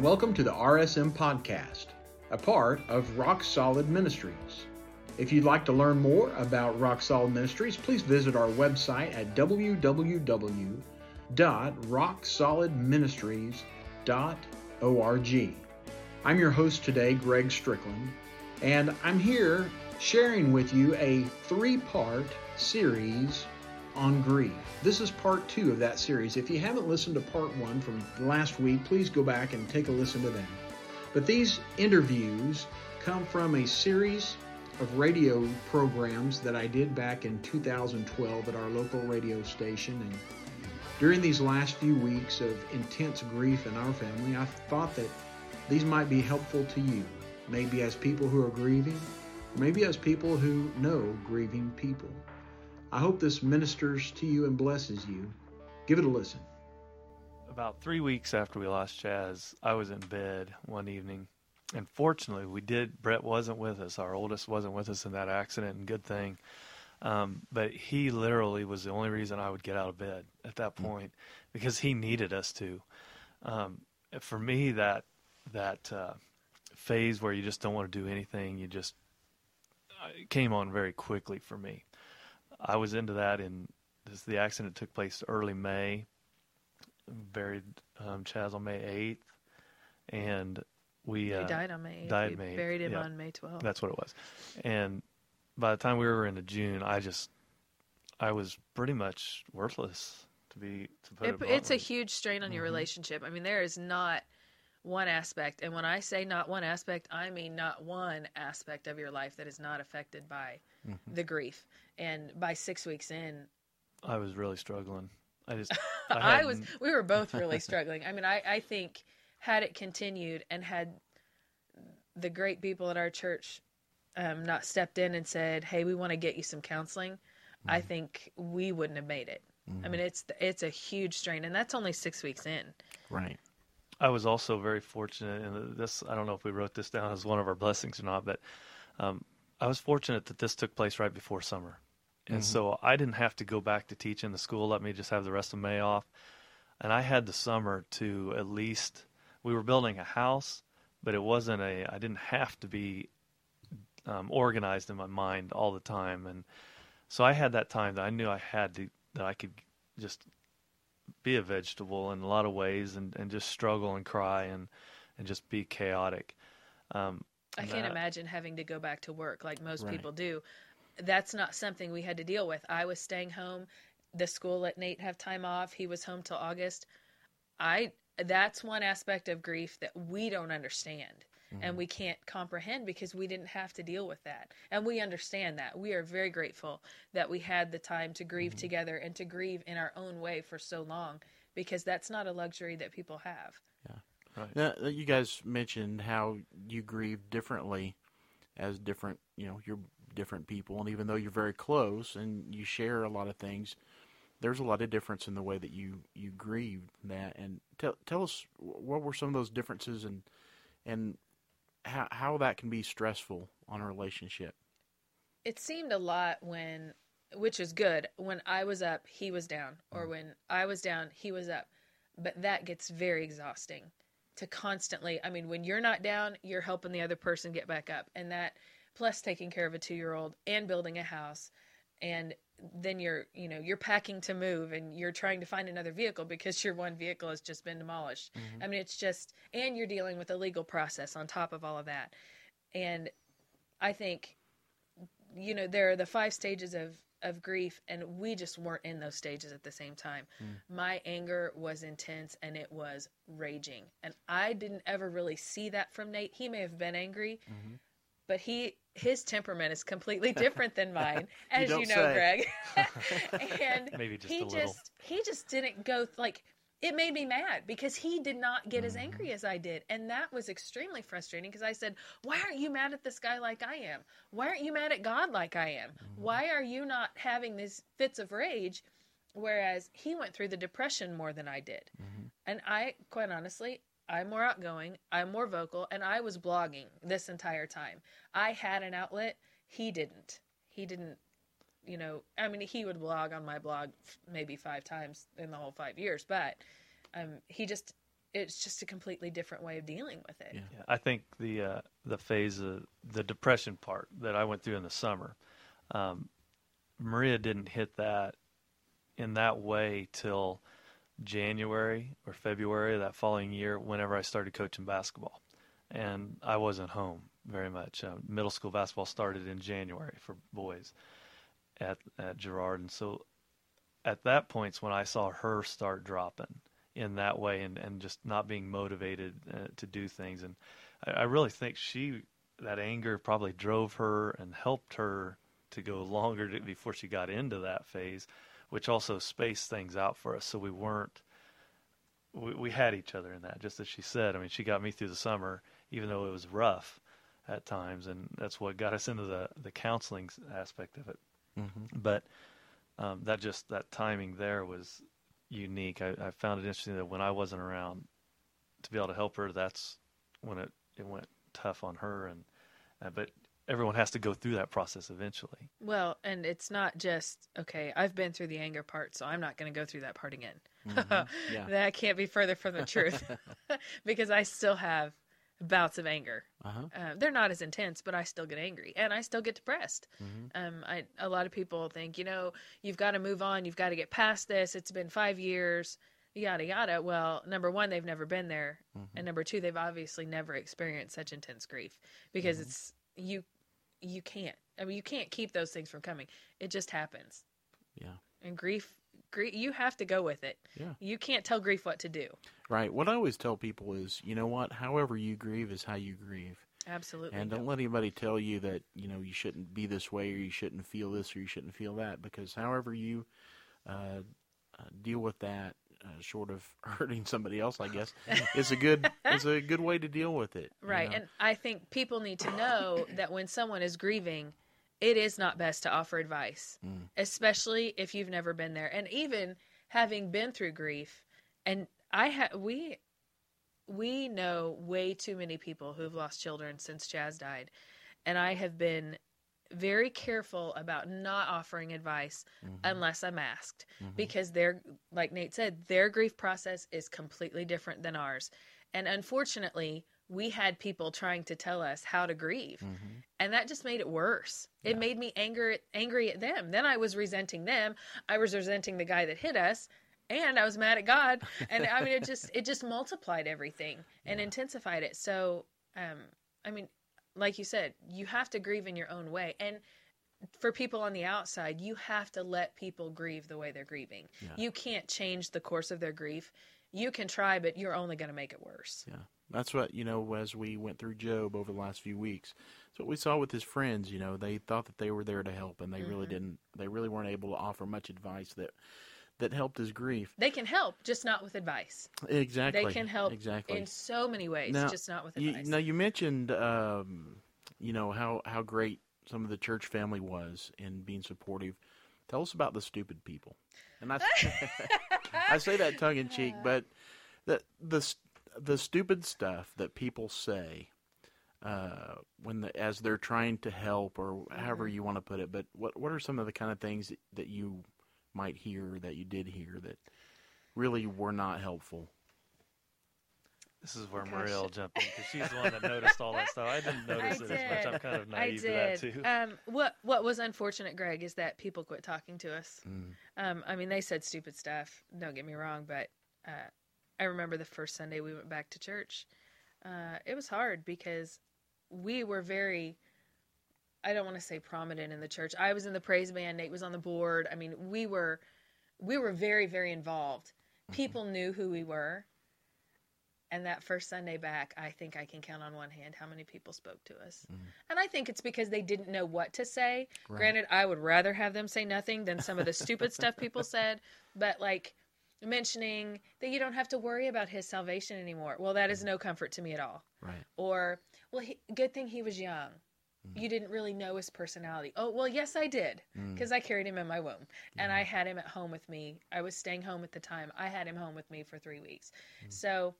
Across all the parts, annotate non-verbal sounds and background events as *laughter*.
and welcome to the RSM Podcast, a part of Rock Solid Ministries. If you'd like to learn more about Rock Solid Ministries, please visit our website at www.rocksolidministries.org. I'm your host today, Greg Strickland, and I'm here sharing with you a three part series on grief. This is part two of that series. If you haven't listened to part one from last week, please go back and take a listen to them. But these interviews come from a series of radio programs that I did back in 2012 at our local radio station. And during these last few weeks of intense grief in our family, I thought that these might be helpful to you, maybe as people who are grieving, maybe as people who know grieving people. I hope this ministers to you and blesses you. Give it a listen. About three weeks after we lost Chaz, I was in bed one evening. And fortunately, we did. Brett wasn't with us. Our oldest wasn't with us in that accident, and good thing. Um, but he literally was the only reason I would get out of bed at that mm. point because he needed us to. Um, for me, that that uh, phase where you just don't want to do anything, you just uh, came on very quickly for me. I was into that in this, the accident took place early May. Buried um, Chaz on May eighth, and we uh, died on May 8th. Died May buried him yeah, on May twelfth. That's what it was, and by the time we were into June, I just I was pretty much worthless to be to put it, it It's a huge strain on your mm-hmm. relationship. I mean, there is not one aspect, and when I say not one aspect, I mean not one aspect of your life that is not affected by mm-hmm. the grief. And by six weeks in, I was really struggling. I just, *laughs* I, I was, we were both really *laughs* struggling. I mean, I, I think had it continued and had the great people at our church um, not stepped in and said, "Hey, we want to get you some counseling," mm-hmm. I think we wouldn't have made it. Mm-hmm. I mean, it's it's a huge strain, and that's only six weeks in. Right. I was also very fortunate, and this I don't know if we wrote this down as one of our blessings or not, but um, I was fortunate that this took place right before summer. And mm-hmm. so I didn't have to go back to teaching. the school, let me just have the rest of May off. And I had the summer to at least, we were building a house, but it wasn't a, I didn't have to be um, organized in my mind all the time. And so I had that time that I knew I had to, that I could just be a vegetable in a lot of ways and, and just struggle and cry and, and just be chaotic. Um, I can't that. imagine having to go back to work like most right. people do. That's not something we had to deal with. I was staying home. The school let Nate have time off. He was home till August. I that's one aspect of grief that we don't understand mm-hmm. and we can't comprehend because we didn't have to deal with that. And we understand that. We are very grateful that we had the time to grieve mm-hmm. together and to grieve in our own way for so long because that's not a luxury that people have. Yeah. Right. Now, you guys mentioned how you grieve differently as different, you know, you're different people, and even though you're very close and you share a lot of things, there's a lot of difference in the way that you you grieve that. And tell tell us what were some of those differences and and how how that can be stressful on a relationship. It seemed a lot when, which is good. When I was up, he was down, or mm. when I was down, he was up. But that gets very exhausting to constantly, I mean, when you're not down, you're helping the other person get back up. And that, plus taking care of a two year old and building a house. And then you're, you know, you're packing to move and you're trying to find another vehicle because *laughs* your one vehicle has just been demolished. Mm-hmm. I mean, it's just, and you're dealing with a legal process on top of all of that. And I think, you know, there are the five stages of of grief and we just weren't in those stages at the same time. Mm. My anger was intense and it was raging. And I didn't ever really see that from Nate. He may have been angry, mm-hmm. But he his temperament is completely *laughs* different than mine, as you, you know, say. Greg. *laughs* *laughs* and Maybe just he just he just didn't go like it made me mad because he did not get as angry mm-hmm. as I did. And that was extremely frustrating because I said, Why aren't you mad at this guy like I am? Why aren't you mad at God like I am? Mm-hmm. Why are you not having these fits of rage? Whereas he went through the depression more than I did. Mm-hmm. And I, quite honestly, I'm more outgoing, I'm more vocal, and I was blogging this entire time. I had an outlet, he didn't. He didn't you know, I mean, he would blog on my blog maybe five times in the whole five years, but um, he just it's just a completely different way of dealing with it. Yeah. Yeah, I think the uh, the phase of the depression part that I went through in the summer, um, Maria didn't hit that in that way till January or February that following year. Whenever I started coaching basketball, and I wasn't home very much. Uh, middle school basketball started in January for boys at at Girard, and so at that point's when I saw her start dropping in that way and, and just not being motivated uh, to do things. And I, I really think she, that anger probably drove her and helped her to go *laughs* longer to, before she got into that phase, which also spaced things out for us. So we weren't, we, we had each other in that, just as she said. I mean, she got me through the summer, even though it was rough at times. And that's what got us into the, the counseling aspect of it. Mm-hmm. But um, that just, that timing there was unique. I, I found it interesting that when I wasn't around to be able to help her, that's when it, it went tough on her. And uh, but everyone has to go through that process eventually. Well, and it's not just okay. I've been through the anger part, so I'm not going to go through that part again. Mhm. *laughs* Yeah. that can't be further from the truth, *laughs* *laughs* because I still have bouts of anger. Uh-huh. Uh, they're not as intense, but I still get angry and I still get depressed. Mhm. Um, I a lot of people think, you know, you've got to move on, you've got to get past this. It's been five years, yada yada. Well, number one, they've never been there, Mhm. and number two, they've obviously never experienced such intense grief because Mhm. it's you, you can't. I mean, you can't keep those things from coming. It just happens. Yeah. And grief, grief, you have to go with it. Yeah. You can't tell grief what to do. Right. What I always tell people is, you know what? However you grieve is how you grieve. Absolutely. And don't let anybody tell you that, you know, you shouldn't be this way or you shouldn't feel this or you shouldn't feel that because however you uh, uh, deal with that, uh, short of *laughs* hurting somebody else, I guess, is a good is a good way to deal with it. you Right. know? And I think people need to know that when someone is grieving, it is not best to offer advice, Mm. especially if you've never been there. And even having been through grief, and I have, we, we know way too many people who have lost children since Chaz died. And I have been very careful about not offering advice Mhm. unless I'm asked Mhm. because their like Nate said their grief process is completely different than ours and unfortunately we had people trying to tell us how to grieve Mhm. and that just made it worse it made me anger angry at them then I was resenting them I was resenting the guy that hit us and I was mad at God and I mean it just it just multiplied everything and *laughs* Yeah. intensified it so um I mean like you said you have to grieve in your own way and for people on the outside, you have to let people grieve the way they're grieving. Yeah. You can't change the course of their grief. You can try, but you're only going to make it worse. Yeah. That's what, you know, as we went through Job over the last few weeks, that's what we saw with his friends. You know, they thought that they were there to help and they really Mhm. didn't, they really weren't able to offer much advice that, that helped his grief. They can help, just not with advice. Exactly. They can help Exactly. in so many ways, Now, just not with You, advice. now you mentioned, um, you know how how great some of the church family was in being supportive. Tell us about the stupid people. And I, *laughs* I say that tongue in cheek, but the the the stupid stuff that people say uh, when the, as they're trying to help, or however Mm-hmm. you want to put it. But what what are some of the kind of things that, that you might hear that you did hear that really were not helpful? This is where Gosh. Maria will jump in because she's the one that noticed all that stuff. I didn't *laughs* notice I it as much. I'm kind of I naive to that too. Um, what what was unfortunate, Greg, is that people quit talking to us. Mm. Um, I mean, they said stupid stuff. Don't get me wrong, but uh, I remember the first Sunday we went back to church. Uh, it was hard because we were very. I don't want to say prominent in the church. I was in the praise band. Nate was on the board. I mean, we were, we were very, very involved. People knew who we were. And that first Sunday back, I think I can count on one hand how many people spoke to us. Mhm. And I think it's because they didn't know what to say. Right. Granted, I would rather have them say nothing than some of the stupid stuff people *laughs* said, but like mentioning that you don't have to worry about his salvation anymore. Well, that is no comfort to me at all. Right. Or, well, he, good thing he was young. You didn't really know his personality. Oh, well, yes, I did Mm. because I carried him in my womb and I had him at home with me. I was staying home at the time. I had him home with me for three weeks. So,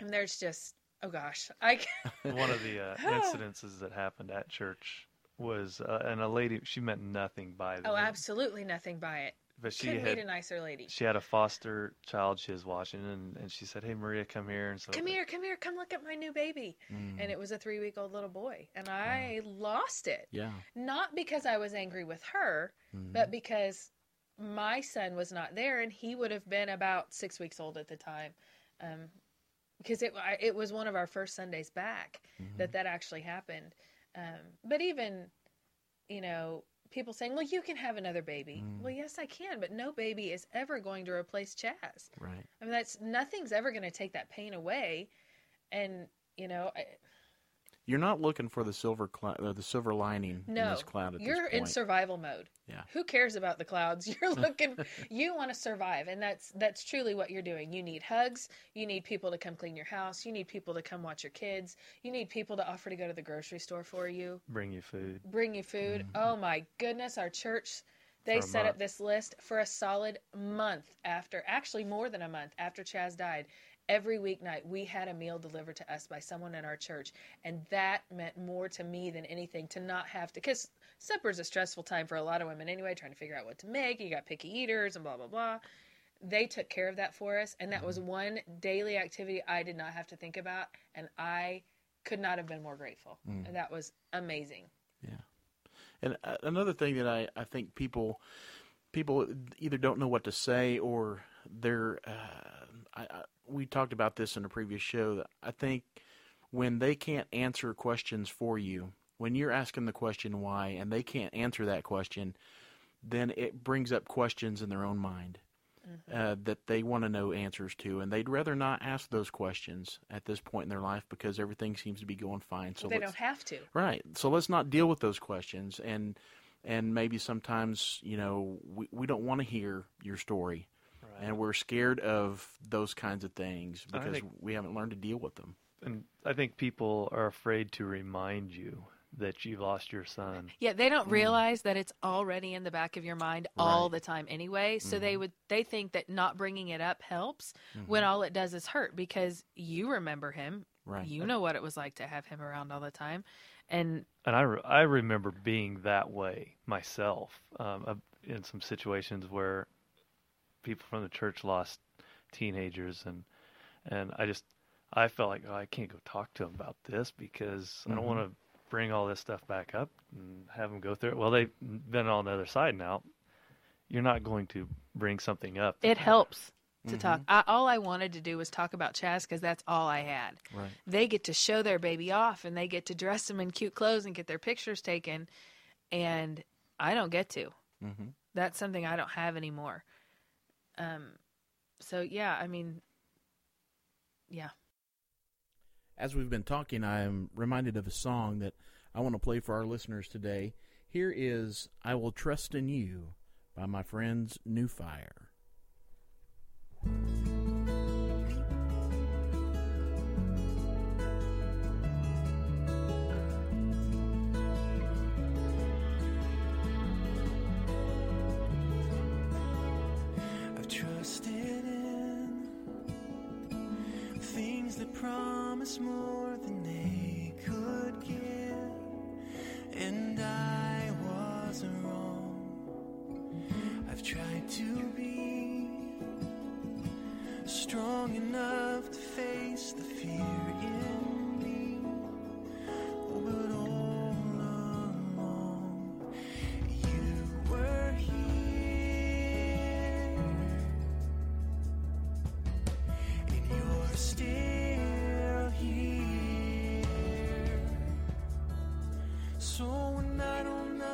and there's just, oh gosh, I. *laughs* one of the uh, *laughs* incidences that happened at church was, uh, and a lady, she meant nothing by the Oh, absolutely nothing by it. But she Couldn't had meet a nicer lady. she had a foster child she was watching, and, and she said, "Hey, Maria, come here." And so Come here, come here, come look at my new baby. Mm. And it was a three week old little boy. And I lost it. yeah. Not because I was angry with her, Mhm. but because my son was not there and he would have been about six weeks old at the time. Um, because it, I- it was one of our first Sundays back Mhm. that that actually happened. Um, but even, you know, people saying, well, you can have another baby. Mm. Well, yes, I can, but no baby is ever going to replace Chaz. right. I mean, that's nothing's ever going to take that pain away. And, you know, I, You're not looking for the silver cloud, uh, the silver lining in no, this cloud at you're this in survival mode. Yeah. Who cares about the clouds? *laughs* You're *laughs* looking, you want to survive. And that's, that's truly what you're doing. You need hugs. You need people to come clean your house. You need people to come watch your kids. You need people to offer to go to the grocery store for you. bring you food. bring you food. Oh my goodness, our church they Mm-hmm. For a set up this list for a solid month after actually more than a month after Chaz died. Every weeknight we had a meal delivered to us by someone in our church and that meant more to me than anything to not have to cuz supper's a stressful time for a lot of women anyway trying to figure out what to make. You got picky eaters and blah blah blah. They took care of that for us and that was Mm-hmm. one daily activity I did not have to think about and I could not have been more grateful. Mm. And that was amazing. Yeah and uh, another thing that I, I think people people either don't know what to say or they're uh, I, I, we talked about this in a previous show. I think when they can't answer questions for you, when you're asking the question why and they can't answer that question, then it brings up questions in their own mind uh, that they want to know answers to, and they'd rather not ask those questions at this point in their life because everything seems to be going fine. So they don't have to. Right. So let's not deal with those questions and and maybe sometimes, you know, we, we don't want to hear your story. Right. And we're scared of those kinds of things because think- we haven't learned to deal with them. and I think people are afraid to remind you that you've lost your son. Yeah, they don't realize that it's already in the back of your mind all Right. the time anyway. So they would they think that not bringing it up helps Mm-hmm. when all it does is hurt because you remember him. Right. You know what it was like to have him around all the time. And And I, re- I remember being that way myself um, uh, in some situations where people from the church lost teenagers, and and I just I felt like oh, I can't go talk to them about this because I don't Mhm. want to bring all this stuff back up and have them go through it. Well, they've been on the other side now. You're not going to bring something up. it helps to Mm-hmm. talk. I, all I wanted to do was talk about Chaz because that's all I had. Right. They get to show their baby off and they get to dress them in cute clothes and get their pictures taken, and I don't get to. Mm-hmm. that's something I don't have anymore. Um, so yeah, I mean, yeah, As we've been talking, I am reminded of a song that I want to play for our listeners today. Here is I Will Trust in You by my friends New Fire. Promise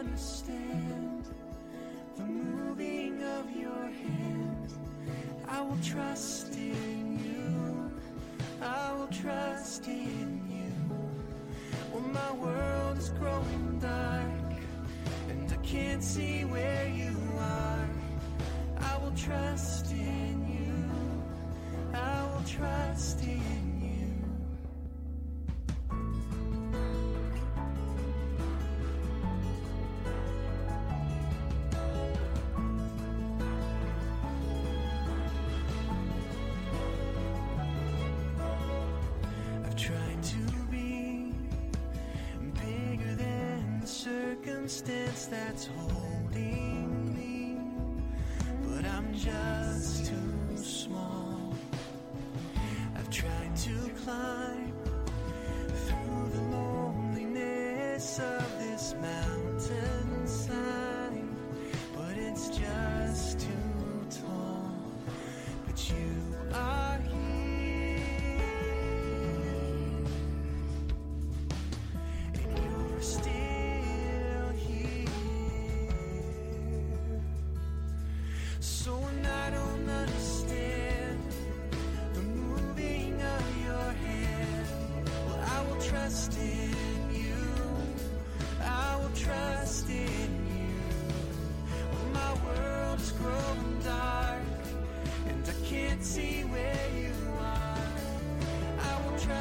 understand the moving of your hand, I will trust in you. I will trust in you. When my world is growing dark and I can't see where you are, I will trust to be bigger than the circumstance that's holding me. But I'm just too small. I've tried to climb through the loneliness of this mountainside,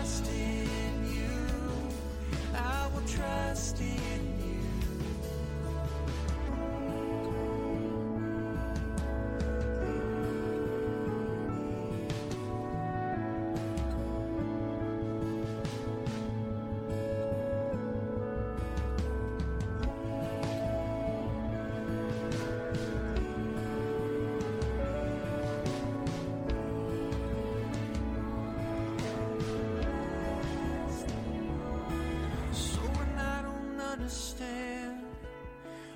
I understand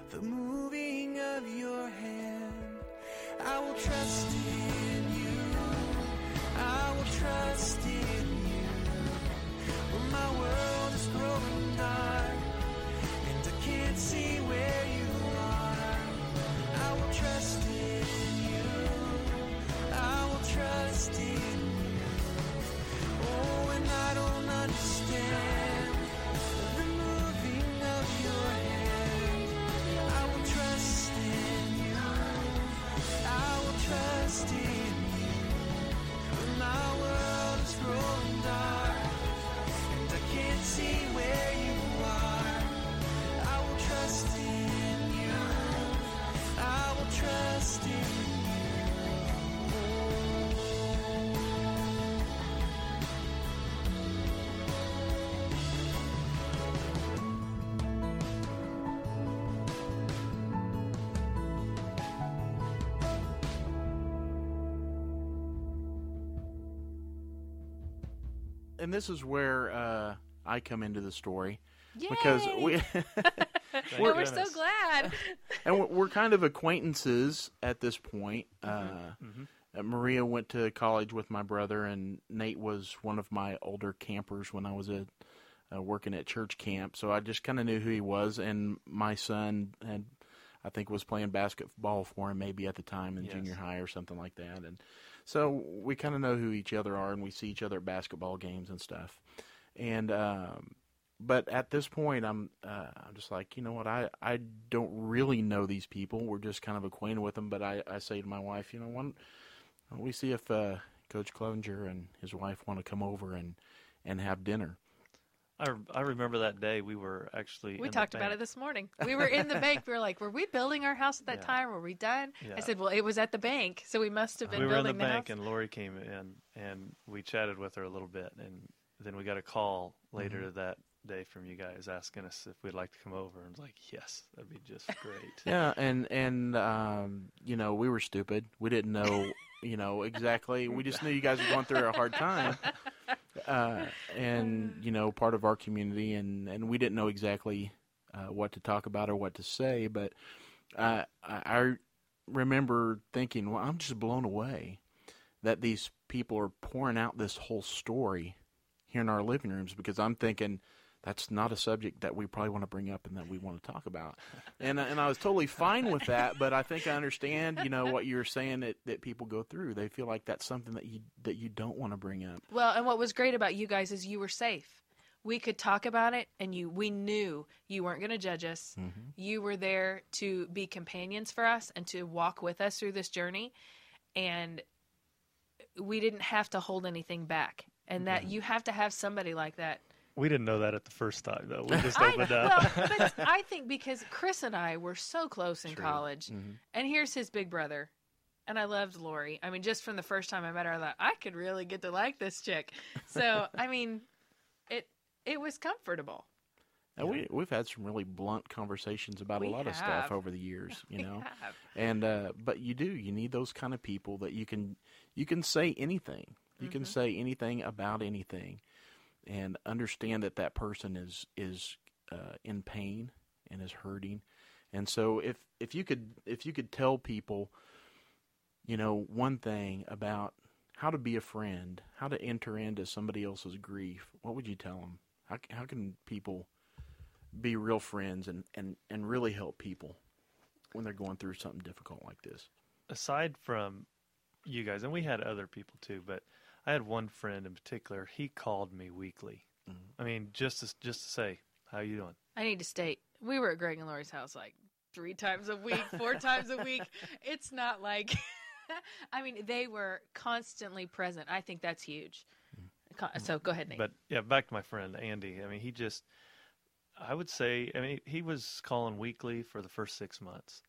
the moving of your hand, I will trust and this is where uh, I come into the story because Yay! we *laughs* Thank And we're so glad. and we're- we're kind of acquaintances at this point. Uh, Mhm. uh, Maria went to college with my brother, and Nate was one of my older campers when I was at, uh, working at church camp. So I just kind of knew who he was, and my son had, I think, was playing basketball for him maybe at the time in Yes. junior high or something like that, and so we kind of know who each other are, and we see each other at basketball games and stuff. And um, but at this point, I'm uh, I'm just like, you know what, I I don't really know these people. We're just kind of acquainted with them. But I I say to my wife, you know, don't we see if uh, Coach Clevenger and his wife want to come over and and have dinner. I, I remember that day we were actually. We in the talked about it this morning. We were in the bank. We were like, "Were we building our house at that Yeah. time? Were we done?" Yeah. I said, "Well, it was at the bank, so we must have been we were in building the bank, house." and Lori came in, and we chatted with her a little bit, and then we got a call later Mm-hmm. that day from you guys asking us if we'd like to come over, and was like, yes, that'd be just great. *laughs* Yeah, and and um, you know, we were stupid. We didn't know, you know, exactly. We just knew you guys were going through a hard time, *laughs* uh, and you know, part of our community, and and we didn't know exactly uh, what to talk about or what to say. But uh, I, I remember thinking, well, I'm just blown away that these people are pouring out this whole story here in our living rooms because I'm thinking that's not a subject that we probably want to bring up and that we want to talk about. And and I was totally fine with that, but I think I understand, you know, what you're saying that, that people go through. They feel like that's something that you that you don't want to bring up. Well, and what was great about you guys is you were safe. We could talk about it, and you we knew you weren't going to judge us. Mm-hmm. You were there to be companions for us and to walk with us through this journey, and we didn't have to hold anything back. And that mm-hmm. you have to have somebody like that. We didn't know that at the first time, though. We just *laughs* I, opened up. well, *laughs* but I think because Chris and I were so close in True. college, Mhm. and here's his big brother. And I loved Lori. I mean, just from the first time I met her, I thought I could really get to like this chick. So, *laughs* I mean, it it was comfortable. And we we've had some really blunt conversations about We a lot of stuff over the years, you know. have. And uh, but you do you need those kind of people that you can you can say anything. You can say anything about anything, and understand that that person is is uh, in pain and is hurting. And so if if you could if you could tell people, you know, one thing about how to be a friend, how to enter into somebody else's grief, what would you tell them? How how can people be real friends and, and, and really help people when they're going through something difficult like this. aside from you guys, and we had other people too, but I had one friend in particular. He called me weekly. Mm-hmm. I mean, just to, just to say, "How you doing?" I need to state we were at Greg and Lori's house like three times a week, four *laughs* times a week. It's not like *laughs* I mean they were constantly present. I think that's huge. Co- So go ahead, Nate. But yeah, back to my friend Andy. I mean, he just, I would say, I mean, he was calling weekly for the first six months,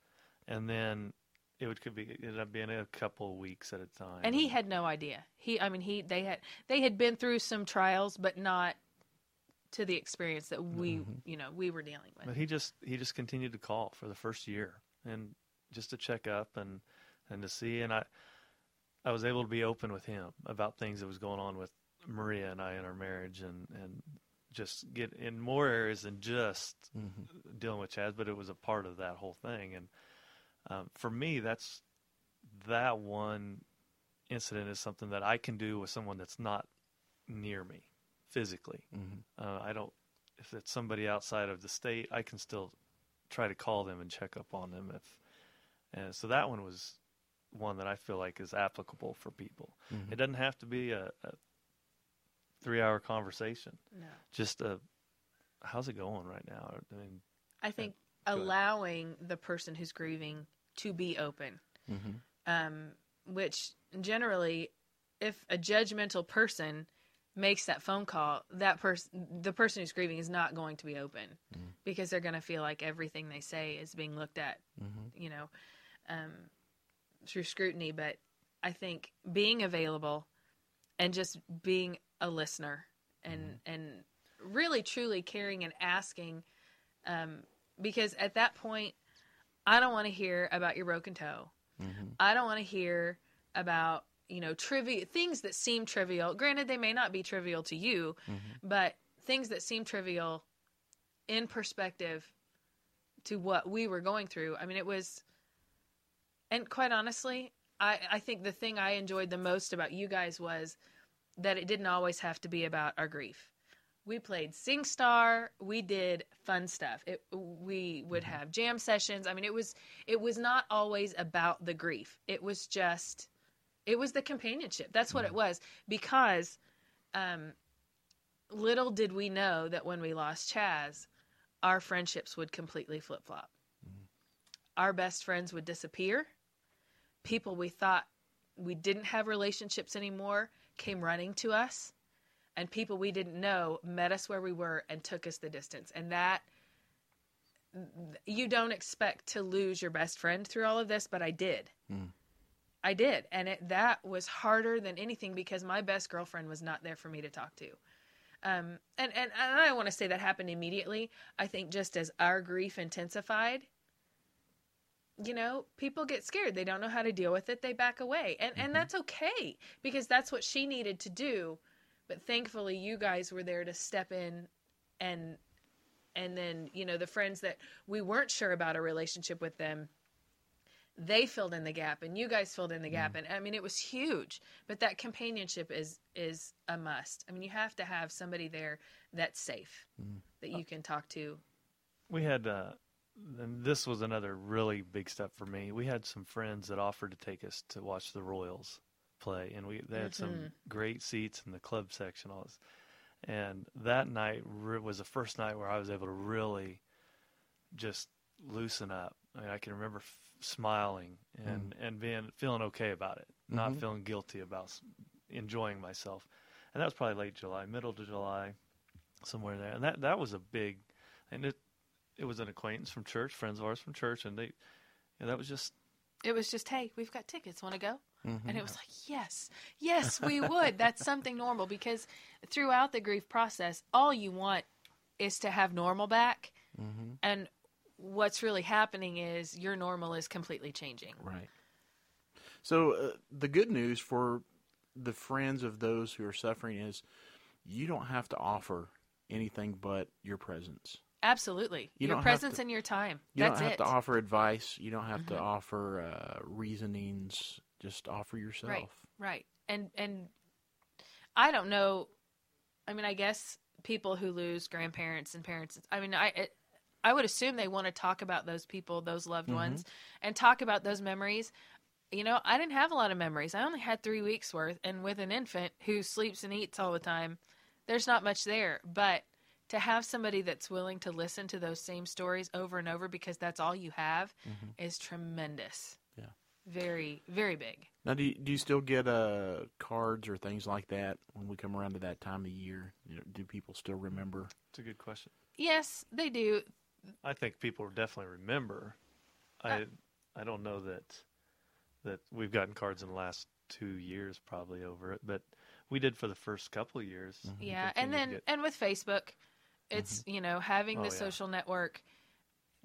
and then it would could be it ended up being a couple of weeks at a time. and he had no idea. He, I mean, he they had they had been through some trials, but not to the experience that we, mm-hmm. you know, we were dealing with. But he just he just continued to call for the first year and just to check up and and to see and I I was able to be open with him about things that was going on with Maria and I in our marriage and and just get in more areas than just mm-hmm. dealing with Chaz, but it was a part of that whole thing. And um, for me, that's that one incident is something that I can do with someone that's not near me physically. Uh, I don't. If it's somebody outside of the state, I can still try to call them and check up on them. If and so that one was one that I feel like is applicable for people. It doesn't have to be a, a three-hour conversation. no. Just a how's it going right now? I mean, I think ahead. allowing the person who's grieving to be open, um, which generally, if a judgmental person makes that phone call, that person, the person who's grieving, is not going to be open because they're going to feel like everything they say is being looked at, you know, um, through scrutiny. But I think being available and just being a listener and and really truly caring and asking um, because at that point i don't want to hear about your broken toe. Mm-hmm. I don't want to hear about you know trivial things that seem trivial. Granted they may not be trivial to you mm-hmm. but things that seem trivial in perspective to what we were going through. I mean it was and quite honestly i i think the thing i enjoyed the most about you guys was that it didn't always have to be about our grief we played SingStar. We did fun stuff. It, we would mm-hmm. have jam sessions. I mean, it was it was not always about the grief. It was just it was the companionship. That's what it mm-hmm. was. Because um, little did we know that when we lost Chaz, our friendships would completely flip flop. Mm-hmm. Our best friends would disappear. People we thought we didn't have relationships anymore came running to us and people we didn't know met us where we were and took us the distance and that you don't expect to lose your best friend through all of this but i did i did and it that was harder than anything because my best girlfriend was not there for me to talk to um, and, and, and i don't want to say that happened immediately i think just as our grief intensified you know, people get scared. They don't know how to deal with it. They back away. And and that's okay because that's what she needed to do. But thankfully you guys were there to step in and and then, you know, the friends that we weren't sure about a relationship with them, they filled in the gap and you guys filled in the gap mm. and I mean it was huge. But that companionship is is a must. I mean, you have to have somebody there that's safe mm. that uh, you can talk to. we had uh and this was another really big step for me we had some friends that offered to take us to watch the royals play and we they had some mm-hmm. great seats in the club section all this. And that night re- was the first night where i was able to really just loosen up. I mean i can remember f- smiling hmm. and and being feeling okay about it not mm-hmm. feeling guilty about enjoying myself. And that was probably late july middle to july somewhere there. And that that was a big and it it was an acquaintance from church, friends of ours from church, and they, and that was just It was just, hey, we've got tickets. Want to go? And it was like, yes, yes, we would. That's something normal because throughout the grief process, all you want is to have normal back. hmm And what's really happening is your normal is completely changing. Right. So uh, the good news for the friends of those who are suffering is you don't have to offer anything but your presence. Absolutely. You your presence to- and your time. You That's don't have it. Mm-hmm. to offer advice. You don't have to offer uh, reasonings. Just offer yourself. Right. Right. And and I don't know. I mean, I guess people who lose grandparents and parents. I mean, I it, I would assume they want to talk about those people, those loved Mm-hmm. ones, and talk about those memories. You know, I didn't have a lot of memories. I only had three weeks worth, and with an infant who sleeps and eats all the time, there's not much there. But to have somebody that's willing to listen to those same stories over and over because that's all you have is tremendous. Mm-hmm. Yeah. Very, very big. Now, do you, do you still get uh, cards or things like that when we come around to that time of year? You know, do people still remember? It's a good question. Yes, they do. I think people definitely remember. I I don't know that that we've gotten cards in the last two years probably over it, but we did for the first couple of years. Mm-hmm. Yeah, and then get- and with Facebook, it's you know having Oh, the yeah. social network.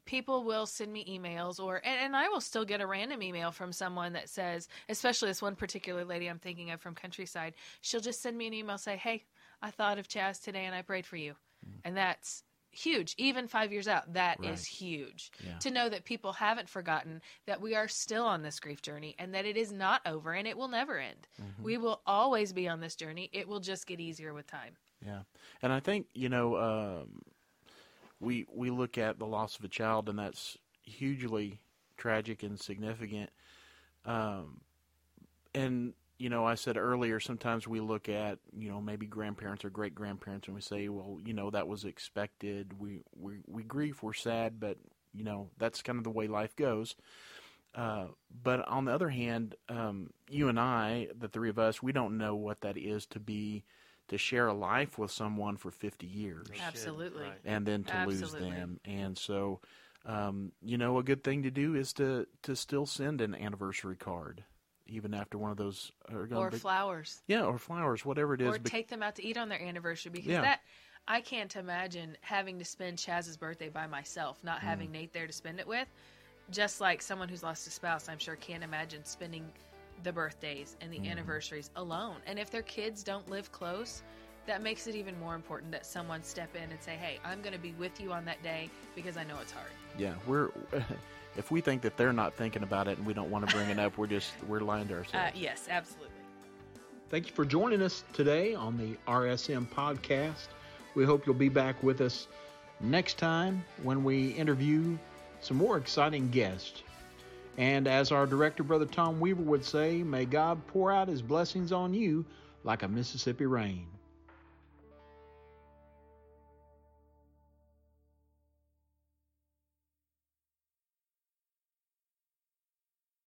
People will send me emails, or and, and I will still get a random email from someone that says, especially this one particular lady I'm thinking of from Countryside. She'll just send me an email, say, "Hey, I thought of Chaz today, and I prayed for you," and that's huge. Even five years out, that is Mm. Right. huge. Yeah. To know that people haven't forgotten that we are still on this grief journey, and that it is not over, and it will never end. Mm-hmm. We will always be on this journey. It will just get easier with time. Yeah, and I think you know um, we we look at the loss of a child, and that's hugely tragic and significant. Um, and you know, I said earlier, sometimes we look at you know maybe grandparents or great grandparents, and we say, well, you know, that was expected. We we we grieve, we're sad, but you know that's kind of the way life goes. Uh, but on the other hand, um, you and I, the three of us, we don't know what that is to be to share a life with someone for 50 years Absolutely. right. and then to lose them. And so, um, you know, a good thing to do is to to still send an anniversary card, even after one of those. Are gonna Or be- flowers. yeah, or flowers, whatever it is. Or bec- take them out to eat on their anniversary because Yeah. that I can't imagine having to spend Chaz's birthday by myself, not having Mm. Nate there to spend it with. Just like someone who's lost a spouse, I'm sure can't imagine spending the birthdays and the Mm-hmm. anniversaries alone. And if their kids don't live close, that makes it even more important that someone step in and say, "Hey, I'm going to be with you on that day because I know it's hard." yeah, we're. *laughs* if we think that they're not thinking about it and we don't want to bring it up, we're just we're lying to *laughs* Uh, ourselves. yes, absolutely. Thank you for joining us today on the RSM podcast. We hope you'll be back with us next time when we interview some more exciting guests. And as our director, Brother Tom Weaver, would say, may God pour out his blessings on you like a Mississippi rain.